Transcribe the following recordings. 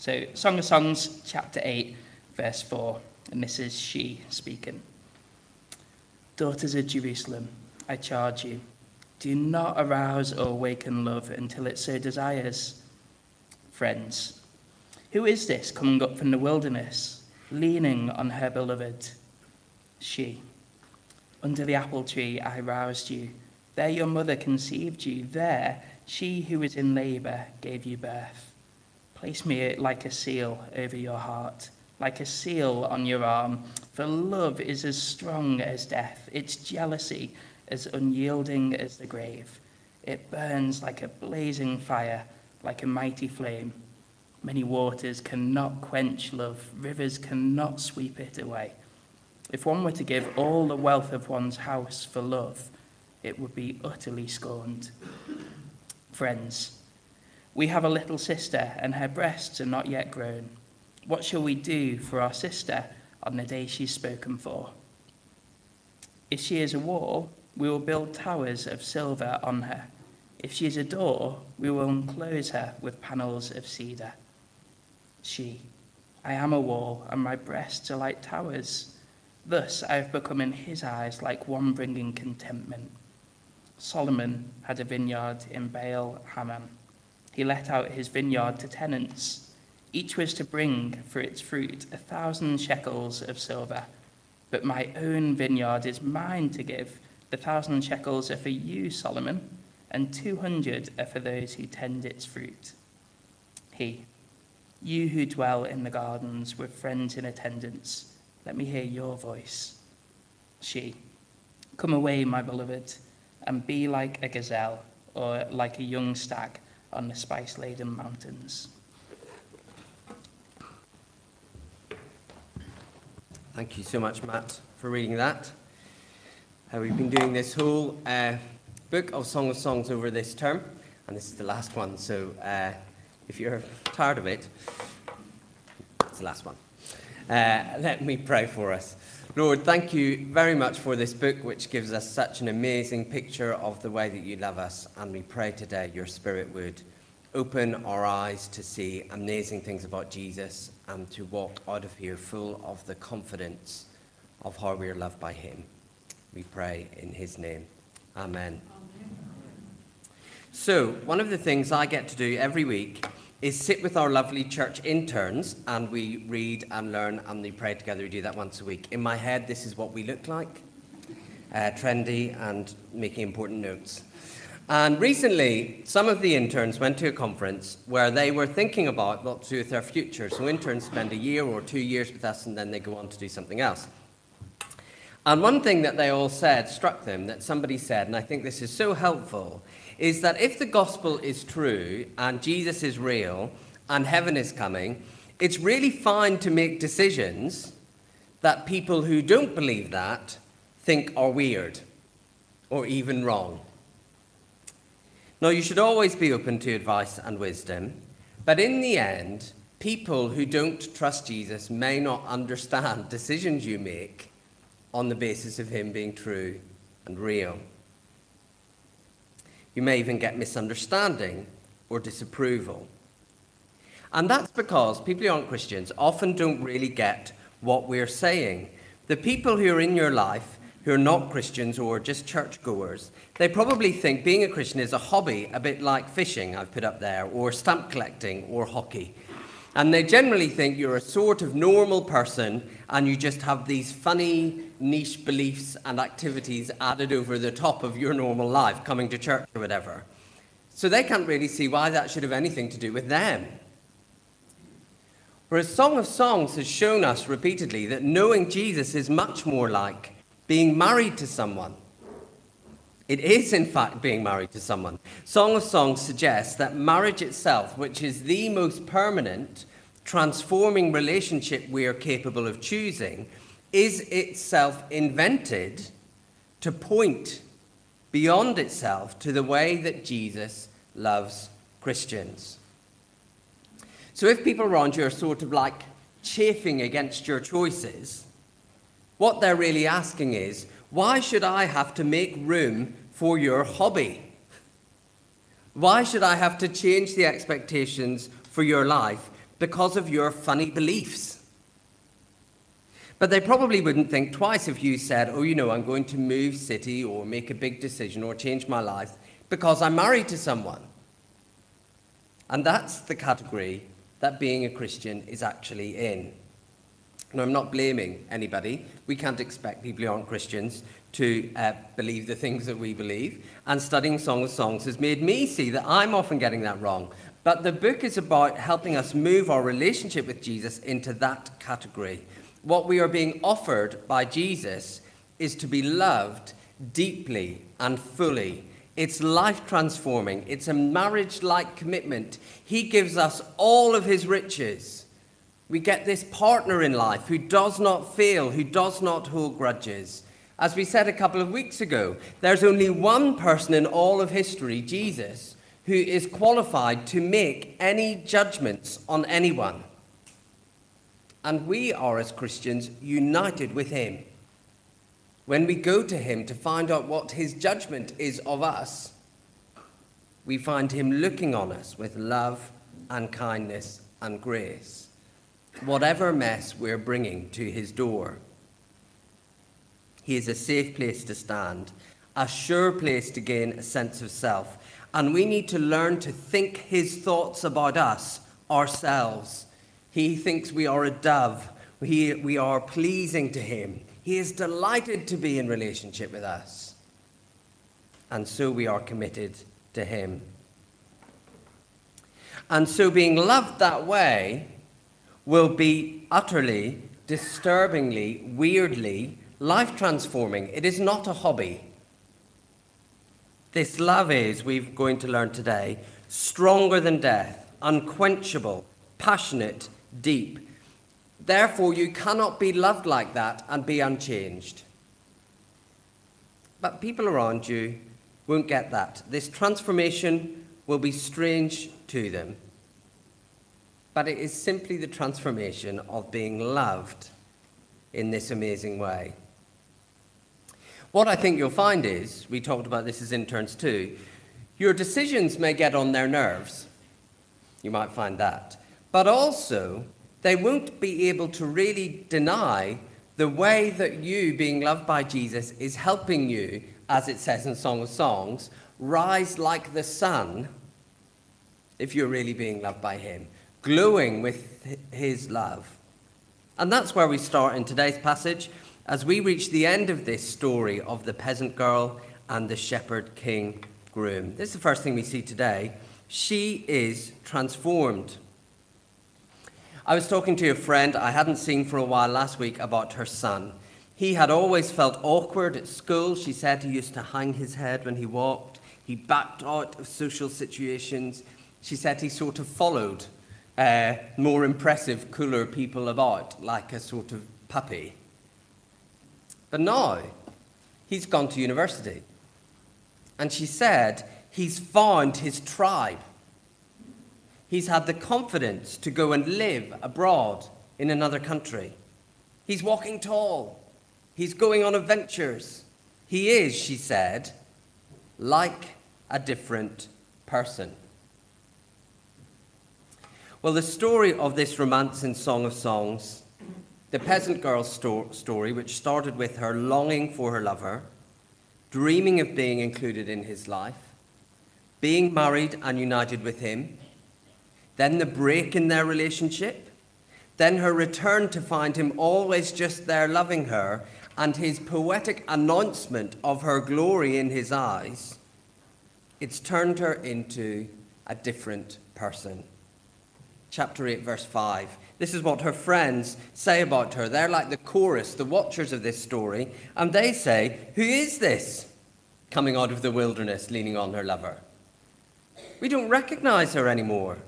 So, Song of Songs, chapter 8, verse 4, and this is she speaking. Daughters of Jerusalem, I charge you, do not arouse or awaken love until it so desires. Friends, who is this coming up from the wilderness, leaning on her beloved? She. Under the apple tree I roused you. There your mother conceived you. There she who was in labor gave you birth. Place me eh, like a seal over your heart, like a seal on your arm. For love is as strong as death, its jealousy as unyielding as the grave. It burns like a blazing fire, like a mighty flame. Many waters cannot quench love, rivers cannot sweep it away. If one were to give all the wealth of one's house for love, it would be utterly scorned. Friends, we have a little sister, and her breasts are not yet grown. What shall we do for our sister on the day she's spoken for? If she is a wall, we will build towers of silver on her. If she is a door, we will enclose her with panels of cedar. She, I am a wall, and my breasts are like towers. Thus I have become in his eyes like one bringing contentment. Solomon had a vineyard in Baal Hamon. He let out his vineyard to tenants. Each was to bring for its fruit a thousand shekels of silver. But my own vineyard is mine to give. The thousand shekels are for you, Solomon, and two hundred are for those who tend its fruit. He, you who dwell in the gardens with friends in attendance, let me hear your voice. She, Come away, my beloved, and be like a gazelle or like a young stag on the spice laden mountains. Thank you so much, Matt, for reading that. Uh, we've been doing this whole uh, book of Song of Songs over this term, and this is the last one. So uh, if you're tired of it, it's the last one. Uh, let me pray for us. Lord, thank you very much for this book, which gives us such an amazing picture of the way that you love us. And we pray today your Spirit would open our eyes to see amazing things about Jesus and to walk out of here full of the confidence of how we are loved by him. We pray in his name. Amen. Amen. So, one of the things I get to do every week is sit with our lovely church interns and we read and learn and we pray together. We do that once a week. In my head, this is what we look like uh, trendy and making important notes. And recently, some of the interns went to a conference where they were thinking about what to do with their future. So, interns spend a year or two years with us and then they go on to do something else. And one thing that they all said struck them that somebody said, and I think this is so helpful, is that if the gospel is true and Jesus is real and heaven is coming, it's really fine to make decisions that people who don't believe that think are weird or even wrong. Now, you should always be open to advice and wisdom, but in the end, people who don't trust Jesus may not understand decisions you make on the basis of him being true and real. You may even get misunderstanding or disapproval. And that's because people who aren't Christians often don't really get what we're saying. The people who are in your life who are not Christians or just churchgoers, they probably think being a Christian is a hobby, a bit like fishing, I've put up there, or stamp collecting, or hockey. And they generally think you're a sort of normal person and you just have these funny niche beliefs and activities added over the top of your normal life, coming to church or whatever. So they can't really see why that should have anything to do with them. Whereas Song of Songs has shown us repeatedly that knowing Jesus is much more like being married to someone. It is, in fact, being married to someone. Song of Songs suggests that marriage itself, which is the most permanent, transforming relationship we are capable of choosing, is itself invented to point beyond itself to the way that Jesus loves Christians. So if people around you are sort of like chafing against your choices, what they're really asking is, why should I have to make room for your hobby? Why should I have to change the expectations for your life because of your funny beliefs. But they probably wouldn't think twice if you said, Oh, you know, I'm going to move city or make a big decision or change my life because I'm married to someone. And that's the category that being a Christian is actually in. And I'm not blaming anybody. We can't expect people who aren't Christians to uh, believe the things that we believe. And studying Song of Songs has made me see that I'm often getting that wrong. But the book is about helping us move our relationship with Jesus into that category. What we are being offered by Jesus is to be loved deeply and fully. It's life transforming, it's a marriage like commitment. He gives us all of his riches. We get this partner in life who does not fail, who does not hold grudges. As we said a couple of weeks ago, there's only one person in all of history, Jesus, who is qualified to make any judgments on anyone. And we are, as Christians, united with him. When we go to him to find out what his judgment is of us, we find him looking on us with love and kindness and grace, whatever mess we're bringing to his door. He is a safe place to stand, a sure place to gain a sense of self, and we need to learn to think his thoughts about us ourselves. He thinks we are a dove, we, we are pleasing to him. He is delighted to be in relationship with us. And so we are committed to him. And so being loved that way will be utterly, disturbingly, weirdly life transforming. It is not a hobby. This love is, we're going to learn today, stronger than death, unquenchable, passionate, deep. Therefore, you cannot be loved like that and be unchanged. But people around you won't get that. This transformation will be strange to them. But it is simply the transformation of being loved in this amazing way. What I think you'll find is, we talked about this as interns too, your decisions may get on their nerves. You might find that. But also, they won't be able to really deny the way that you, being loved by Jesus, is helping you, as it says in Song of Songs, rise like the sun if you're really being loved by Him, glowing with His love. And that's where we start in today's passage as we reach the end of this story of the peasant girl and the shepherd king groom. This is the first thing we see today. She is transformed. I was talking to a friend I hadn't seen for a while last week about her son. He had always felt awkward at school. She said he used to hang his head when he walked. He backed out of social situations. She said he sort of followed uh, more impressive, cooler people about, like a sort of puppy. But now he's gone to university. And she said he's found his tribe. He's had the confidence to go and live abroad in another country. He's walking tall. He's going on adventures. He is, she said, like a different person. Well, the story of this romance in Song of Songs the peasant girl's sto- story, which started with her longing for her lover, dreaming of being included in his life, being married and united with him, then the break in their relationship, then her return to find him always just there loving her, and his poetic announcement of her glory in his eyes, it's turned her into a different person. Chapter 8, verse 5. This is what her friends say about her. They're like the chorus, the watchers of this story, and they say, Who is this coming out of the wilderness leaning on her lover? We don't recognize her anymore.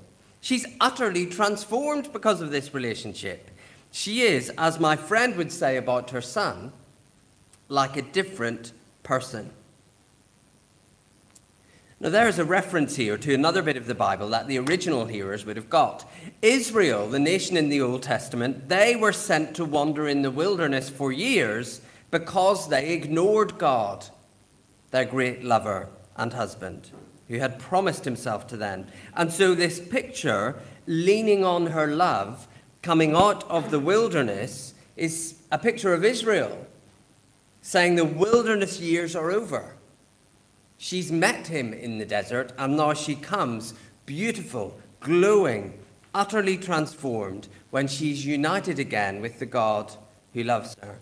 She's utterly transformed because of this relationship. She is, as my friend would say about her son, like a different person. Now, there is a reference here to another bit of the Bible that the original hearers would have got. Israel, the nation in the Old Testament, they were sent to wander in the wilderness for years because they ignored God, their great lover and husband, who had promised himself to them. And so, this picture, leaning on her love, coming out of the wilderness, is a picture of Israel, saying the wilderness years are over. She's met him in the desert, and now she comes beautiful, glowing, utterly transformed when she's united again with the God who loves her.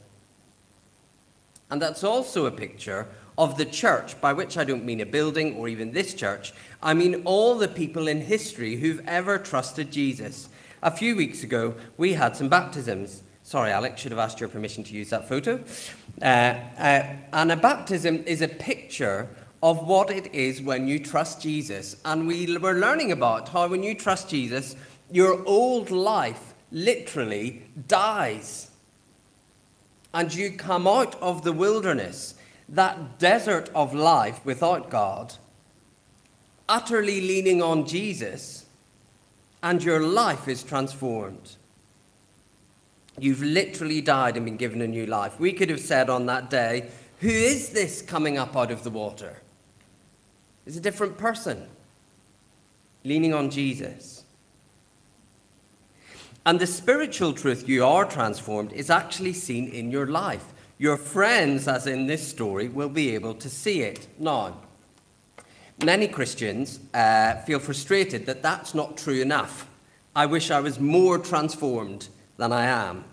And that's also a picture of the church, by which I don't mean a building or even this church. I mean all the people in history who've ever trusted Jesus. A few weeks ago, we had some baptisms. Sorry, Alex, should have asked your permission to use that photo. Uh, uh, and a baptism is a picture of what it is when you trust Jesus. And we were learning about how when you trust Jesus, your old life literally dies. And you come out of the wilderness, that desert of life without God, utterly leaning on Jesus, and your life is transformed. You've literally died and been given a new life. We could have said on that day, Who is this coming up out of the water? It's a different person, leaning on Jesus. And the spiritual truth you are transformed is actually seen in your life. Your friends, as in this story, will be able to see it. Now, many Christians uh, feel frustrated that that's not true enough. I wish I was more transformed than I am.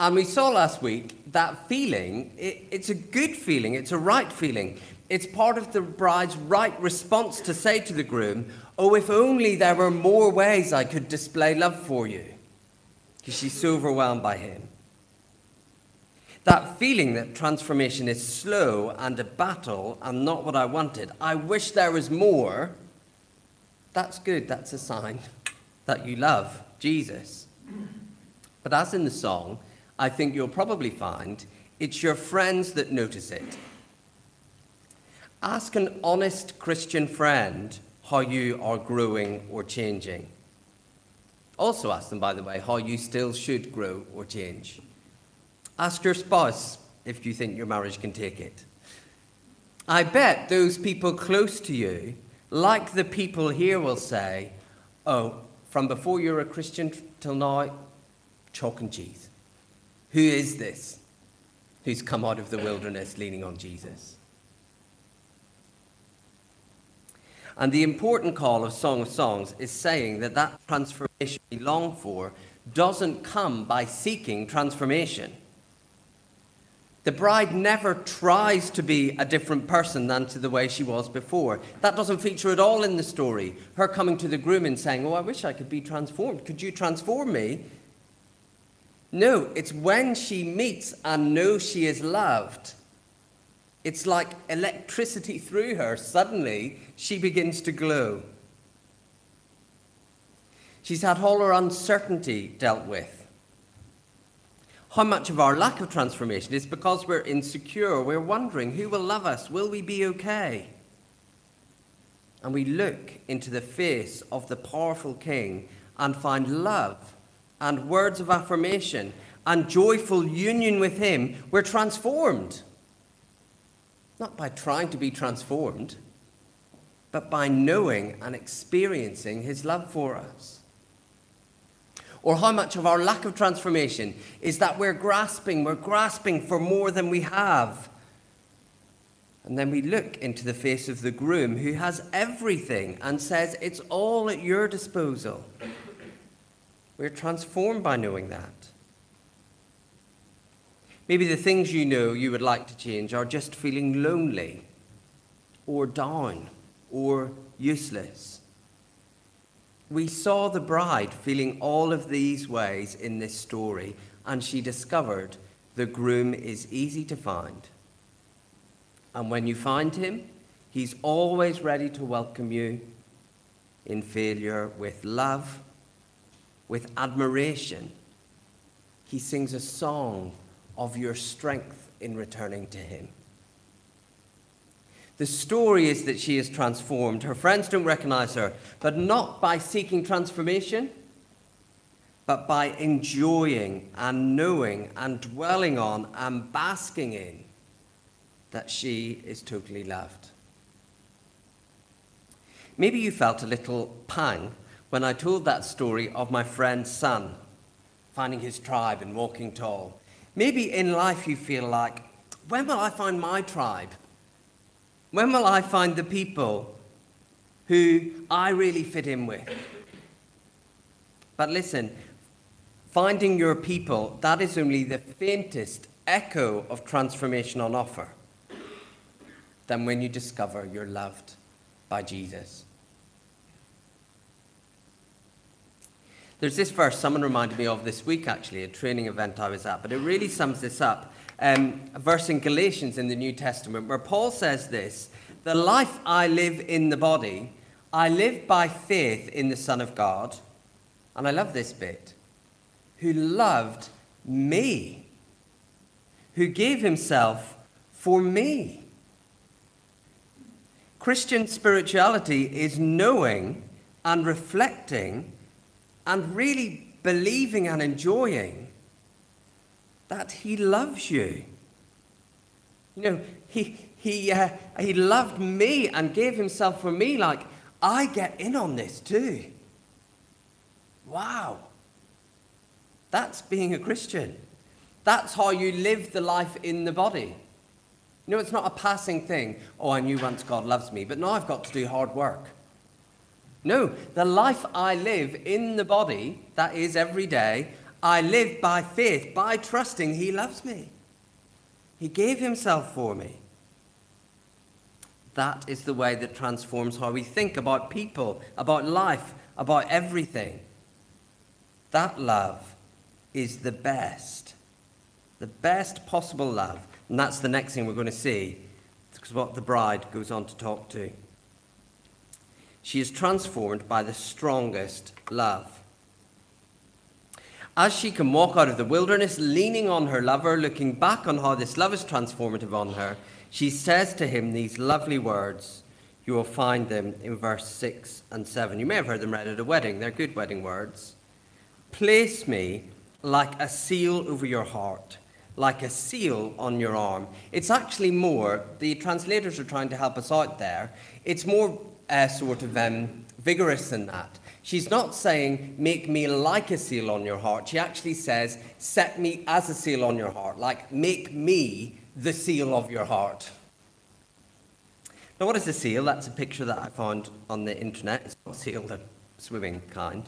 And we saw last week that feeling, it, it's a good feeling, it's a right feeling. It's part of the bride's right response to say to the groom, Oh, if only there were more ways I could display love for you. Because she's so overwhelmed by him. That feeling that transformation is slow and a battle and not what I wanted. I wish there was more. That's good. That's a sign that you love Jesus. But as in the song, I think you'll probably find it's your friends that notice it. Ask an honest Christian friend how you are growing or changing. Also, ask them, by the way, how you still should grow or change. Ask your spouse if you think your marriage can take it. I bet those people close to you, like the people here, will say, Oh, from before you're a Christian till now, chalk and cheese. Who is this who's come out of the wilderness leaning on Jesus? And the important call of Song of Songs is saying that that transformation we long for doesn't come by seeking transformation. The bride never tries to be a different person than to the way she was before. That doesn't feature at all in the story. Her coming to the groom and saying, Oh, I wish I could be transformed. Could you transform me? No, it's when she meets and knows she is loved it's like electricity through her. Suddenly, she begins to glow. She's had all her uncertainty dealt with. How much of our lack of transformation is because we're insecure, we're wondering who will love us, will we be okay? And we look into the face of the powerful King and find love and words of affirmation and joyful union with Him, we're transformed. Not by trying to be transformed, but by knowing and experiencing his love for us. Or how much of our lack of transformation is that we're grasping, we're grasping for more than we have. And then we look into the face of the groom who has everything and says, It's all at your disposal. We're transformed by knowing that. Maybe the things you know you would like to change are just feeling lonely or down or useless. We saw the bride feeling all of these ways in this story, and she discovered the groom is easy to find. And when you find him, he's always ready to welcome you in failure with love, with admiration. He sings a song of your strength in returning to Him. The story is that she is transformed. Her friends don't recognize her, but not by seeking transformation, but by enjoying and knowing and dwelling on and basking in that she is totally loved. Maybe you felt a little pang when I told that story of my friend's son finding his tribe and walking tall. Maybe in life you feel like, when will I find my tribe? When will I find the people who I really fit in with? But listen, finding your people, that is only the faintest echo of transformation on offer than when you discover you're loved by Jesus. There's this verse someone reminded me of this week, actually, a training event I was at, but it really sums this up. Um, a verse in Galatians in the New Testament where Paul says this The life I live in the body, I live by faith in the Son of God. And I love this bit who loved me, who gave himself for me. Christian spirituality is knowing and reflecting and really believing and enjoying that He loves you. You know, He, he, uh, he loved me and gave Himself for me. Like, I get in on this too. Wow. That's being a Christian. That's how you live the life in the body. You know, it's not a passing thing. Oh, I knew once God loves me, but now I've got to do hard work. No, the life I live in the body, that is every day, I live by faith, by trusting He loves me. He gave Himself for me. That is the way that transforms how we think about people, about life, about everything. That love is the best, the best possible love. And that's the next thing we're going to see, because what the bride goes on to talk to. She is transformed by the strongest love. As she can walk out of the wilderness, leaning on her lover, looking back on how this love is transformative on her, she says to him these lovely words. You will find them in verse 6 and 7. You may have heard them read at a wedding, they're good wedding words. Place me like a seal over your heart, like a seal on your arm. It's actually more, the translators are trying to help us out there. It's more uh, sort of um, vigorous than that. She's not saying, make me like a seal on your heart. She actually says, set me as a seal on your heart, like make me the seal of your heart. Now, what is a seal? That's a picture that I found on the internet. It's not a seal, the swimming kind,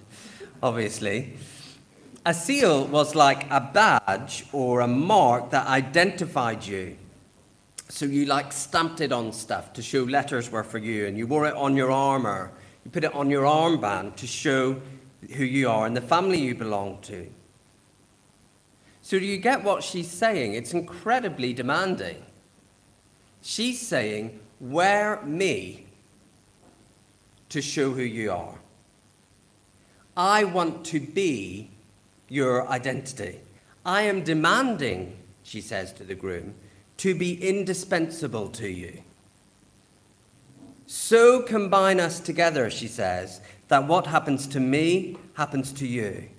obviously. A seal was like a badge or a mark that identified you. So you like stamped it on stuff to show letters were for you, and you wore it on your armor. You put it on your armband to show who you are and the family you belong to. So do you get what she's saying? It's incredibly demanding. She's saying, Wear me to show who you are. I want to be your identity. I am demanding, she says to the groom, to be indispensable to you. So combine us together, she says, that what happens to me happens to you.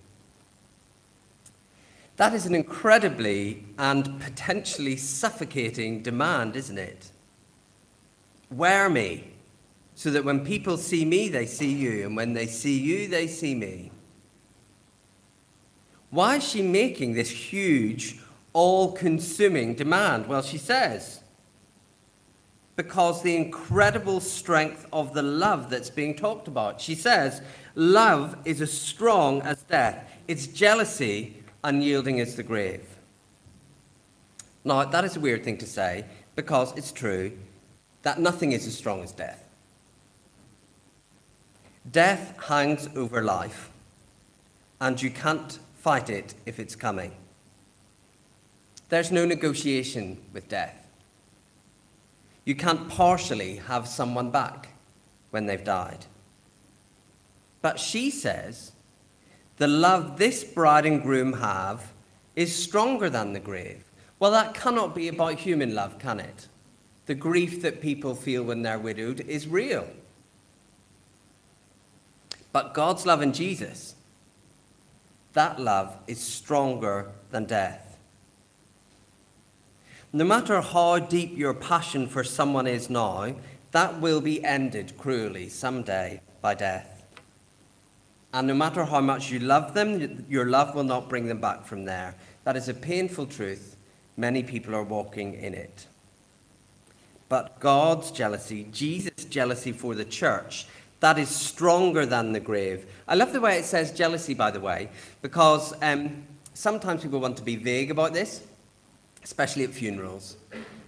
That is an incredibly and potentially suffocating demand, isn't it? Wear me, so that when people see me, they see you, and when they see you, they see me. Why is she making this huge, all consuming demand? Well, she says, because the incredible strength of the love that's being talked about. She says, love is as strong as death, its jealousy unyielding as the grave. Now, that is a weird thing to say because it's true that nothing is as strong as death. Death hangs over life, and you can't fight it if it's coming. There's no negotiation with death. You can't partially have someone back when they've died. But she says the love this bride and groom have is stronger than the grave. Well, that cannot be about human love, can it? The grief that people feel when they're widowed is real. But God's love in Jesus, that love is stronger than death. No matter how deep your passion for someone is now, that will be ended cruelly someday by death. And no matter how much you love them, your love will not bring them back from there. That is a painful truth. Many people are walking in it. But God's jealousy, Jesus' jealousy for the church, that is stronger than the grave. I love the way it says jealousy, by the way, because um, sometimes people want to be vague about this, especially at funerals.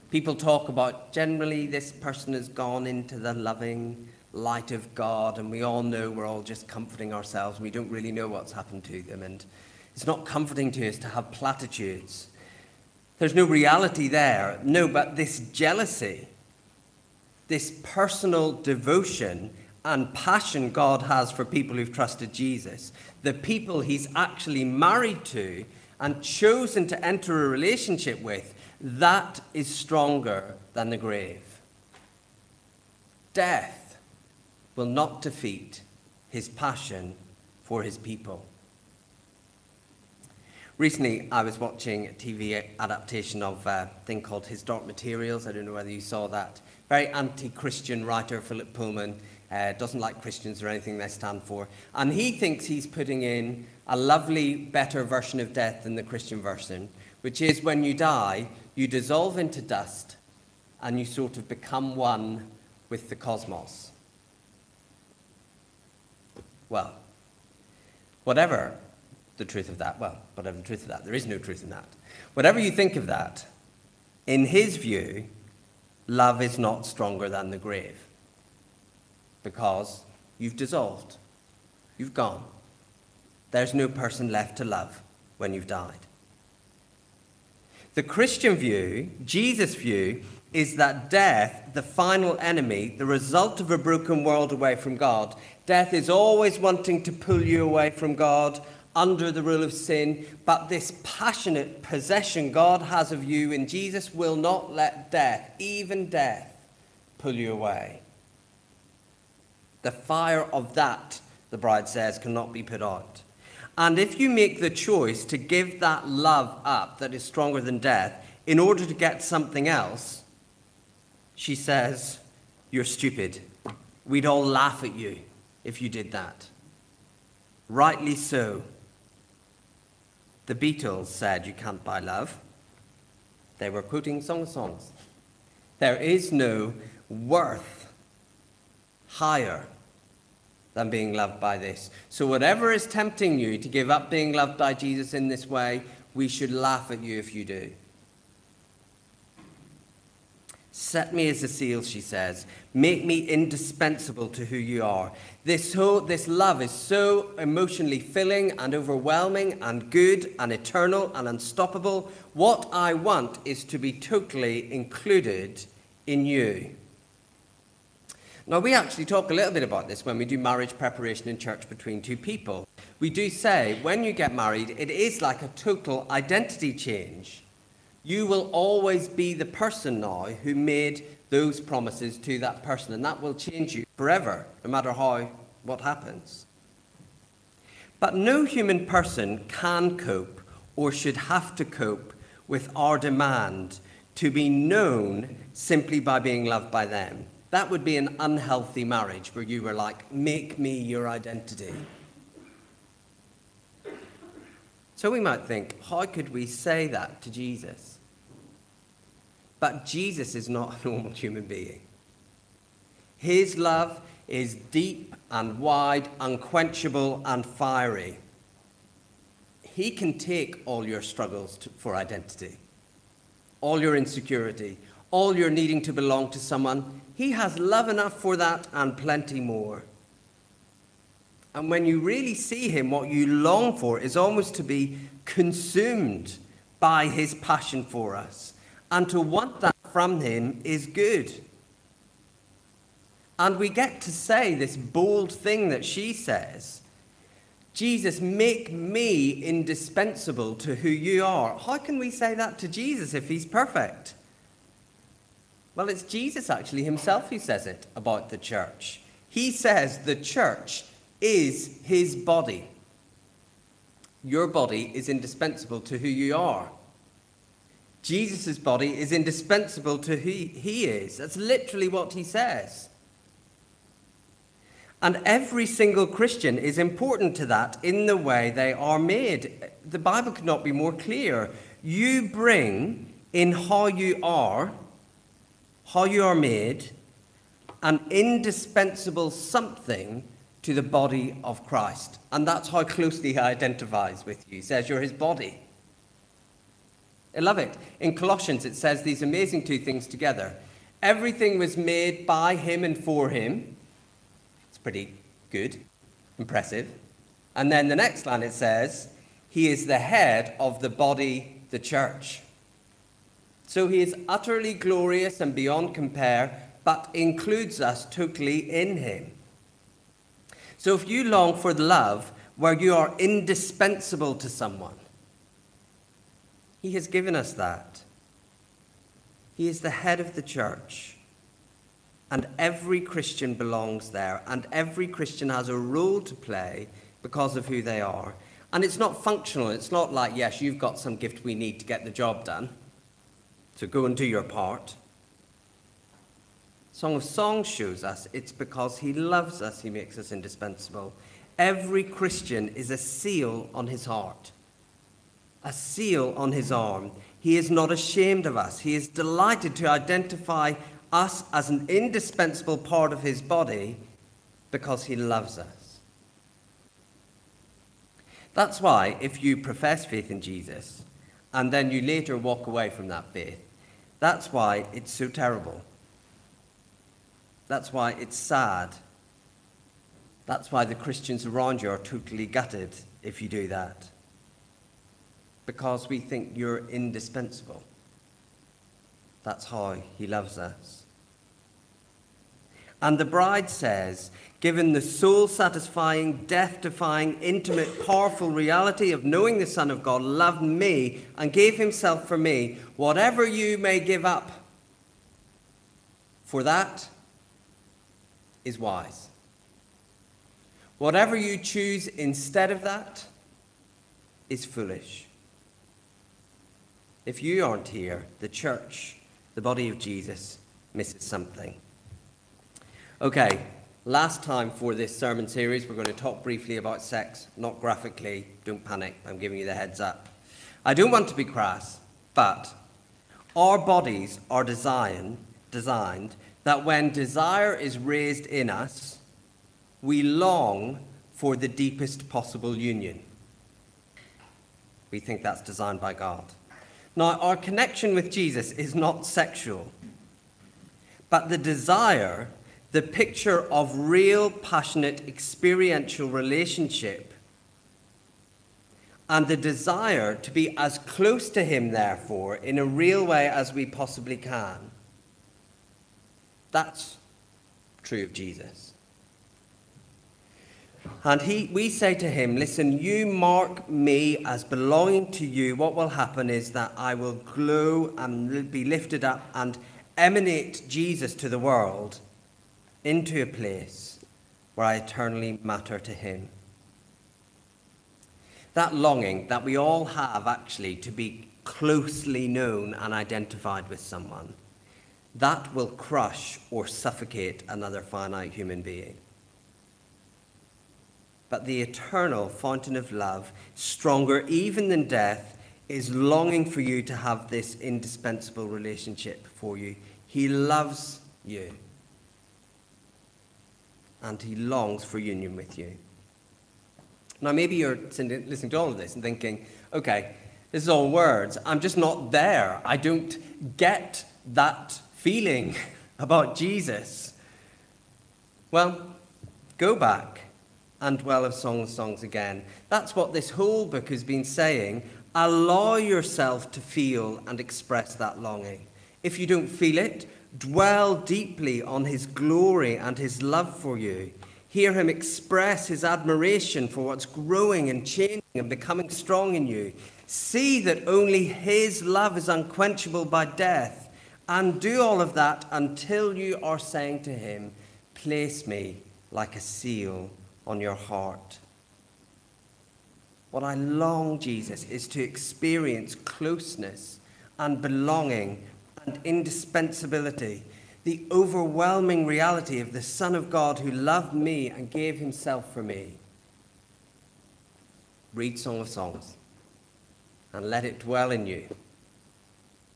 People talk about generally this person has gone into the loving light of God, and we all know we're all just comforting ourselves. and We don't really know what's happened to them, and it's not comforting to us to have platitudes. There's no reality there. No, but this jealousy, this personal devotion and passion God has for people who've trusted Jesus, the people he's actually married to and chosen to enter a relationship with, that is stronger than the grave. Death will not defeat his passion for his people. Recently, I was watching a TV adaptation of a thing called His Dark Materials. I don't know whether you saw that. Very anti Christian writer, Philip Pullman, uh, doesn't like Christians or anything they stand for. And he thinks he's putting in a lovely, better version of death than the Christian version, which is when you die, you dissolve into dust and you sort of become one with the cosmos. Well, whatever the truth of that, well, whatever the truth of that, there is no truth in that. Whatever you think of that, in his view, love is not stronger than the grave because you've dissolved, you've gone. There's no person left to love when you've died. The Christian view, Jesus' view, is that death, the final enemy, the result of a broken world away from God, death is always wanting to pull you away from God under the rule of sin, but this passionate possession God has of you in Jesus will not let death, even death, pull you away. The fire of that, the bride says, cannot be put out. And if you make the choice to give that love up that is stronger than death in order to get something else, she says, You're stupid. We'd all laugh at you if you did that. Rightly so. The Beatles said, You can't buy love. They were quoting Song Songs. There is no worth higher than being loved by this. So, whatever is tempting you to give up being loved by Jesus in this way, we should laugh at you if you do. Set me as a seal, she says. Make me indispensable to who you are. This, whole, this love is so emotionally filling and overwhelming and good and eternal and unstoppable. What I want is to be totally included in you. Now, we actually talk a little bit about this when we do marriage preparation in church between two people. We do say when you get married, it is like a total identity change. You will always be the person now who made those promises to that person, and that will change you forever, no matter how what happens. But no human person can cope or should have to cope with our demand to be known simply by being loved by them. That would be an unhealthy marriage where you were like, make me your identity. So we might think, how could we say that to Jesus? But Jesus is not a normal human being. His love is deep and wide, unquenchable and fiery. He can take all your struggles to, for identity, all your insecurity, all your needing to belong to someone. He has love enough for that and plenty more. And when you really see him, what you long for is almost to be consumed by his passion for us. And to want that from him is good. And we get to say this bold thing that she says Jesus, make me indispensable to who you are. How can we say that to Jesus if he's perfect? Well, it's Jesus actually himself who says it about the church. He says the church is his body. Your body is indispensable to who you are. Jesus' body is indispensable to who he is. That's literally what he says. And every single Christian is important to that in the way they are made. The Bible could not be more clear. You bring in how you are, how you are made, an indispensable something to the body of Christ. And that's how closely he identifies with you. He says you're his body. I love it. In Colossians, it says these amazing two things together. Everything was made by him and for him. It's pretty good, impressive. And then the next line it says, He is the head of the body, the church. So he is utterly glorious and beyond compare, but includes us totally in him. So if you long for love where you are indispensable to someone, he has given us that. He is the head of the church. And every Christian belongs there. And every Christian has a role to play because of who they are. And it's not functional. It's not like, yes, you've got some gift we need to get the job done. So go and do your part. Song of Songs shows us it's because he loves us, he makes us indispensable. Every Christian is a seal on his heart a seal on his arm. He is not ashamed of us. He is delighted to identify us as an indispensable part of his body because he loves us. That's why, if you profess faith in Jesus and then you later walk away from that faith, that's why it's so terrible. That's why it's sad. That's why the Christians around you are totally gutted if you do that because we think you're indispensable. That's how he loves us. And the bride says, given the soul satisfying, death defying, intimate, powerful reality of knowing the Son of God loved me and gave himself for me, whatever you may give up, for that is wise. Whatever you choose instead of that is foolish. If you aren't here, the church, the body of Jesus, misses something. Okay, last time for this sermon series, we're going to talk briefly about sex, not graphically. Don't panic, I'm giving you the heads up. I don't want to be crass, but our bodies are designed, designed that when desire is raised in us, we long for the deepest possible union. We think that's designed by God. Now, our connection with Jesus is not sexual, but the desire, the picture of real, passionate, experiential relationship, and the desire to be as close to Him, therefore, in a real way as we possibly can. That's true of Jesus. And he, we say to him, Listen, you mark me as belonging to you. What will happen is that I will glow and be lifted up and emanate Jesus to the world into a place where I eternally matter to him. That longing that we all have actually to be closely known and identified with someone, that will crush or suffocate another finite human being but the eternal fountain of love, stronger even than death, is longing for you to have this indispensable relationship for you. He loves you. And he longs for union with you. Now, maybe you're listening to all of this and thinking, okay, this is all words. I'm just not there. I don't get that feeling about Jesus. Well, go back and dwell of Song of Songs again. That's what this whole book has been saying. Allow yourself to feel and express that longing. If you don't feel it, dwell deeply on his glory and his love for you. Hear him express his admiration for what's growing and changing and becoming strong in you. See that only his love is unquenchable by death. And do all of that until you are saying to him, Place me like a seal on your heart. What I long, Jesus, is to experience closeness and belonging and indispensability, the overwhelming reality of the Son of God who loved me and gave himself for me. Read Song of Songs and let it dwell in you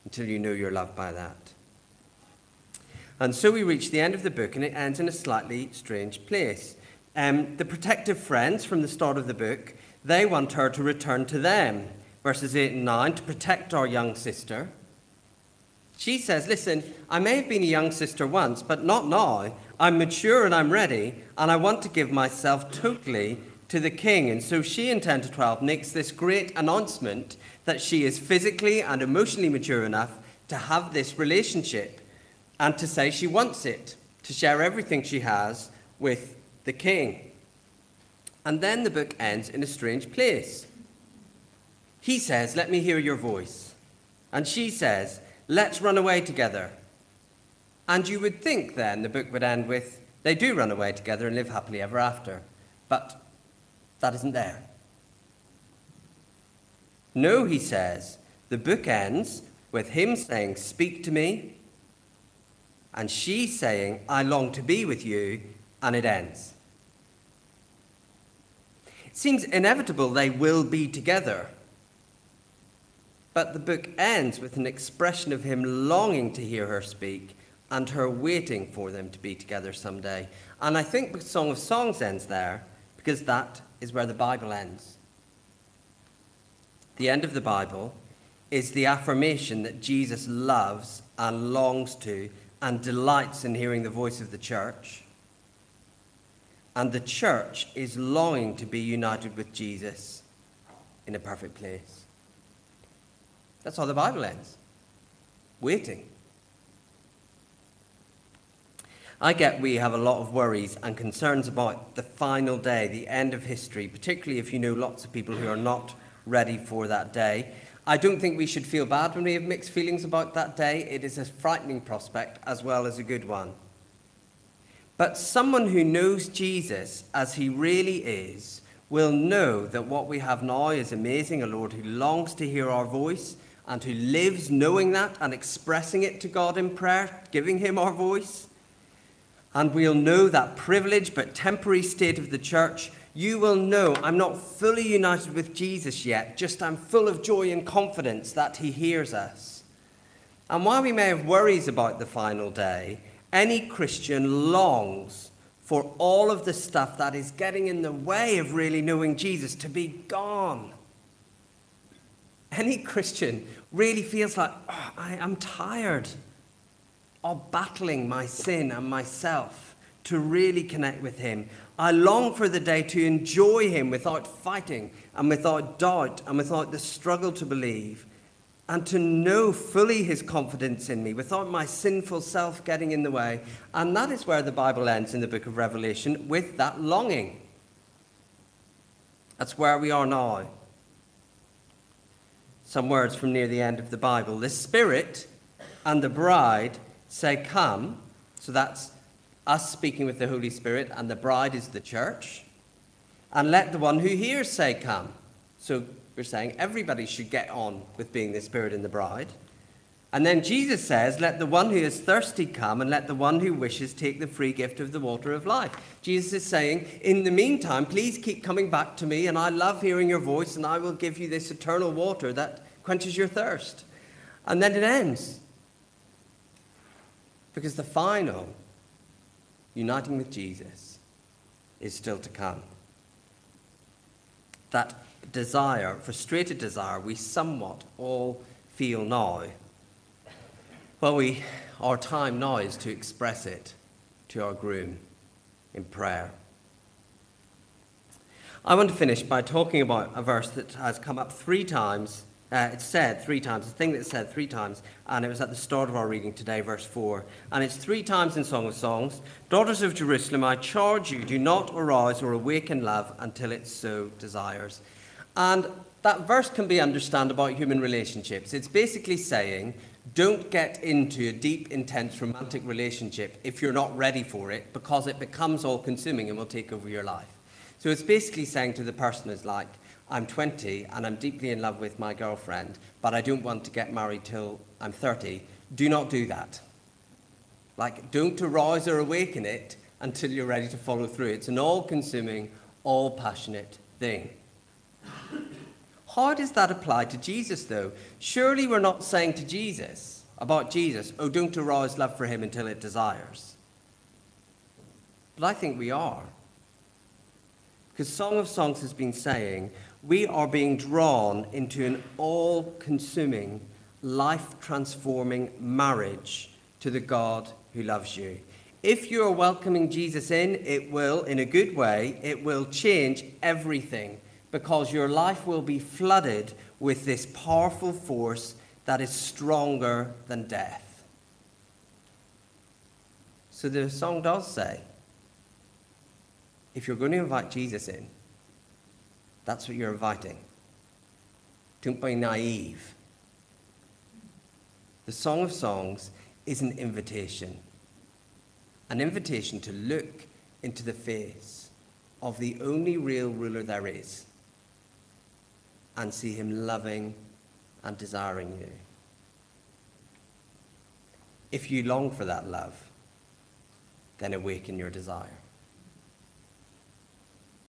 until you know you're loved by that. And so we reach the end of the book, and it ends in a slightly strange place. Um, the protective friends from the start of the book, they want her to return to them. Verses 8 and 9, to protect our young sister. She says, Listen, I may have been a young sister once, but not now. I'm mature and I'm ready, and I want to give myself totally to the king. And so she, in 10 to 12, makes this great announcement that she is physically and emotionally mature enough to have this relationship and to say she wants it, to share everything she has with the king. And then the book ends in a strange place. He says, Let me hear your voice. And she says, Let's run away together. And you would think then the book would end with, They do run away together and live happily ever after. But that isn't there. No, he says, the book ends with him saying, Speak to me, and she saying, I long to be with you, and it ends. It seems inevitable they will be together. But the book ends with an expression of him longing to hear her speak and her waiting for them to be together someday. And I think the Song of Songs ends there because that is where the Bible ends. The end of the Bible is the affirmation that Jesus loves and longs to and delights in hearing the voice of the church. And the church is longing to be united with Jesus in a perfect place. That's how the Bible ends waiting. I get we have a lot of worries and concerns about the final day, the end of history, particularly if you know lots of people who are not ready for that day. I don't think we should feel bad when we have mixed feelings about that day. It is a frightening prospect as well as a good one. But someone who knows Jesus as he really is will know that what we have now is amazing a Lord who longs to hear our voice and who lives knowing that and expressing it to God in prayer, giving him our voice. And we'll know that privileged but temporary state of the church you will know I'm not fully united with Jesus yet, just I'm full of joy and confidence that he hears us. And while we may have worries about the final day, any Christian longs for all of the stuff that is getting in the way of really knowing Jesus to be gone. Any Christian really feels like, oh, I am tired of battling my sin and myself to really connect with Him. I long for the day to enjoy Him without fighting and without doubt and without the struggle to believe, and to know fully His confidence in me without my sinful self getting in the way. And that is where the Bible ends in the book of Revelation with that longing. That's where we are now. Some words from near the end of the Bible. The Spirit and the bride say, Come. So that's us speaking with the Holy Spirit, and the bride is the church. And let the one who hears say, Come. So we're saying everybody should get on with being the Spirit and the bride. And then Jesus says, Let the one who is thirsty come, and let the one who wishes take the free gift of the water of life. Jesus is saying, In the meantime, please keep coming back to me, and I love hearing your voice, and I will give you this eternal water that quenches your thirst. And then it ends. Because the final uniting with Jesus is still to come. That desire, frustrated desire, we somewhat all feel now. Well, we, our time now is to express it to our groom in prayer. I want to finish by talking about a verse that has come up three times uh, it's said three times, the thing that's said three times, and it was at the start of our reading today, verse 4. And it's three times in Song of Songs Daughters of Jerusalem, I charge you, do not arouse or awaken love until it so desires. And that verse can be understood about human relationships. It's basically saying, don't get into a deep, intense romantic relationship if you're not ready for it because it becomes all consuming and will take over your life. So it's basically saying to the person is like, I'm 20 and I'm deeply in love with my girlfriend, but I don't want to get married till I'm 30, do not do that. Like, don't arouse or awaken it until you're ready to follow through. It's an all consuming, all passionate thing. How does that apply to Jesus, though? Surely we're not saying to Jesus, about Jesus, oh, don't arouse love for him until it desires. But I think we are. Because Song of Songs has been saying, we are being drawn into an all consuming, life transforming marriage to the God who loves you. If you are welcoming Jesus in, it will, in a good way, it will change everything because your life will be flooded with this powerful force that is stronger than death. So the song does say if you're going to invite Jesus in, that's what you're inviting. Don't be naive. The Song of Songs is an invitation an invitation to look into the face of the only real ruler there is and see him loving and desiring you. If you long for that love, then awaken your desire.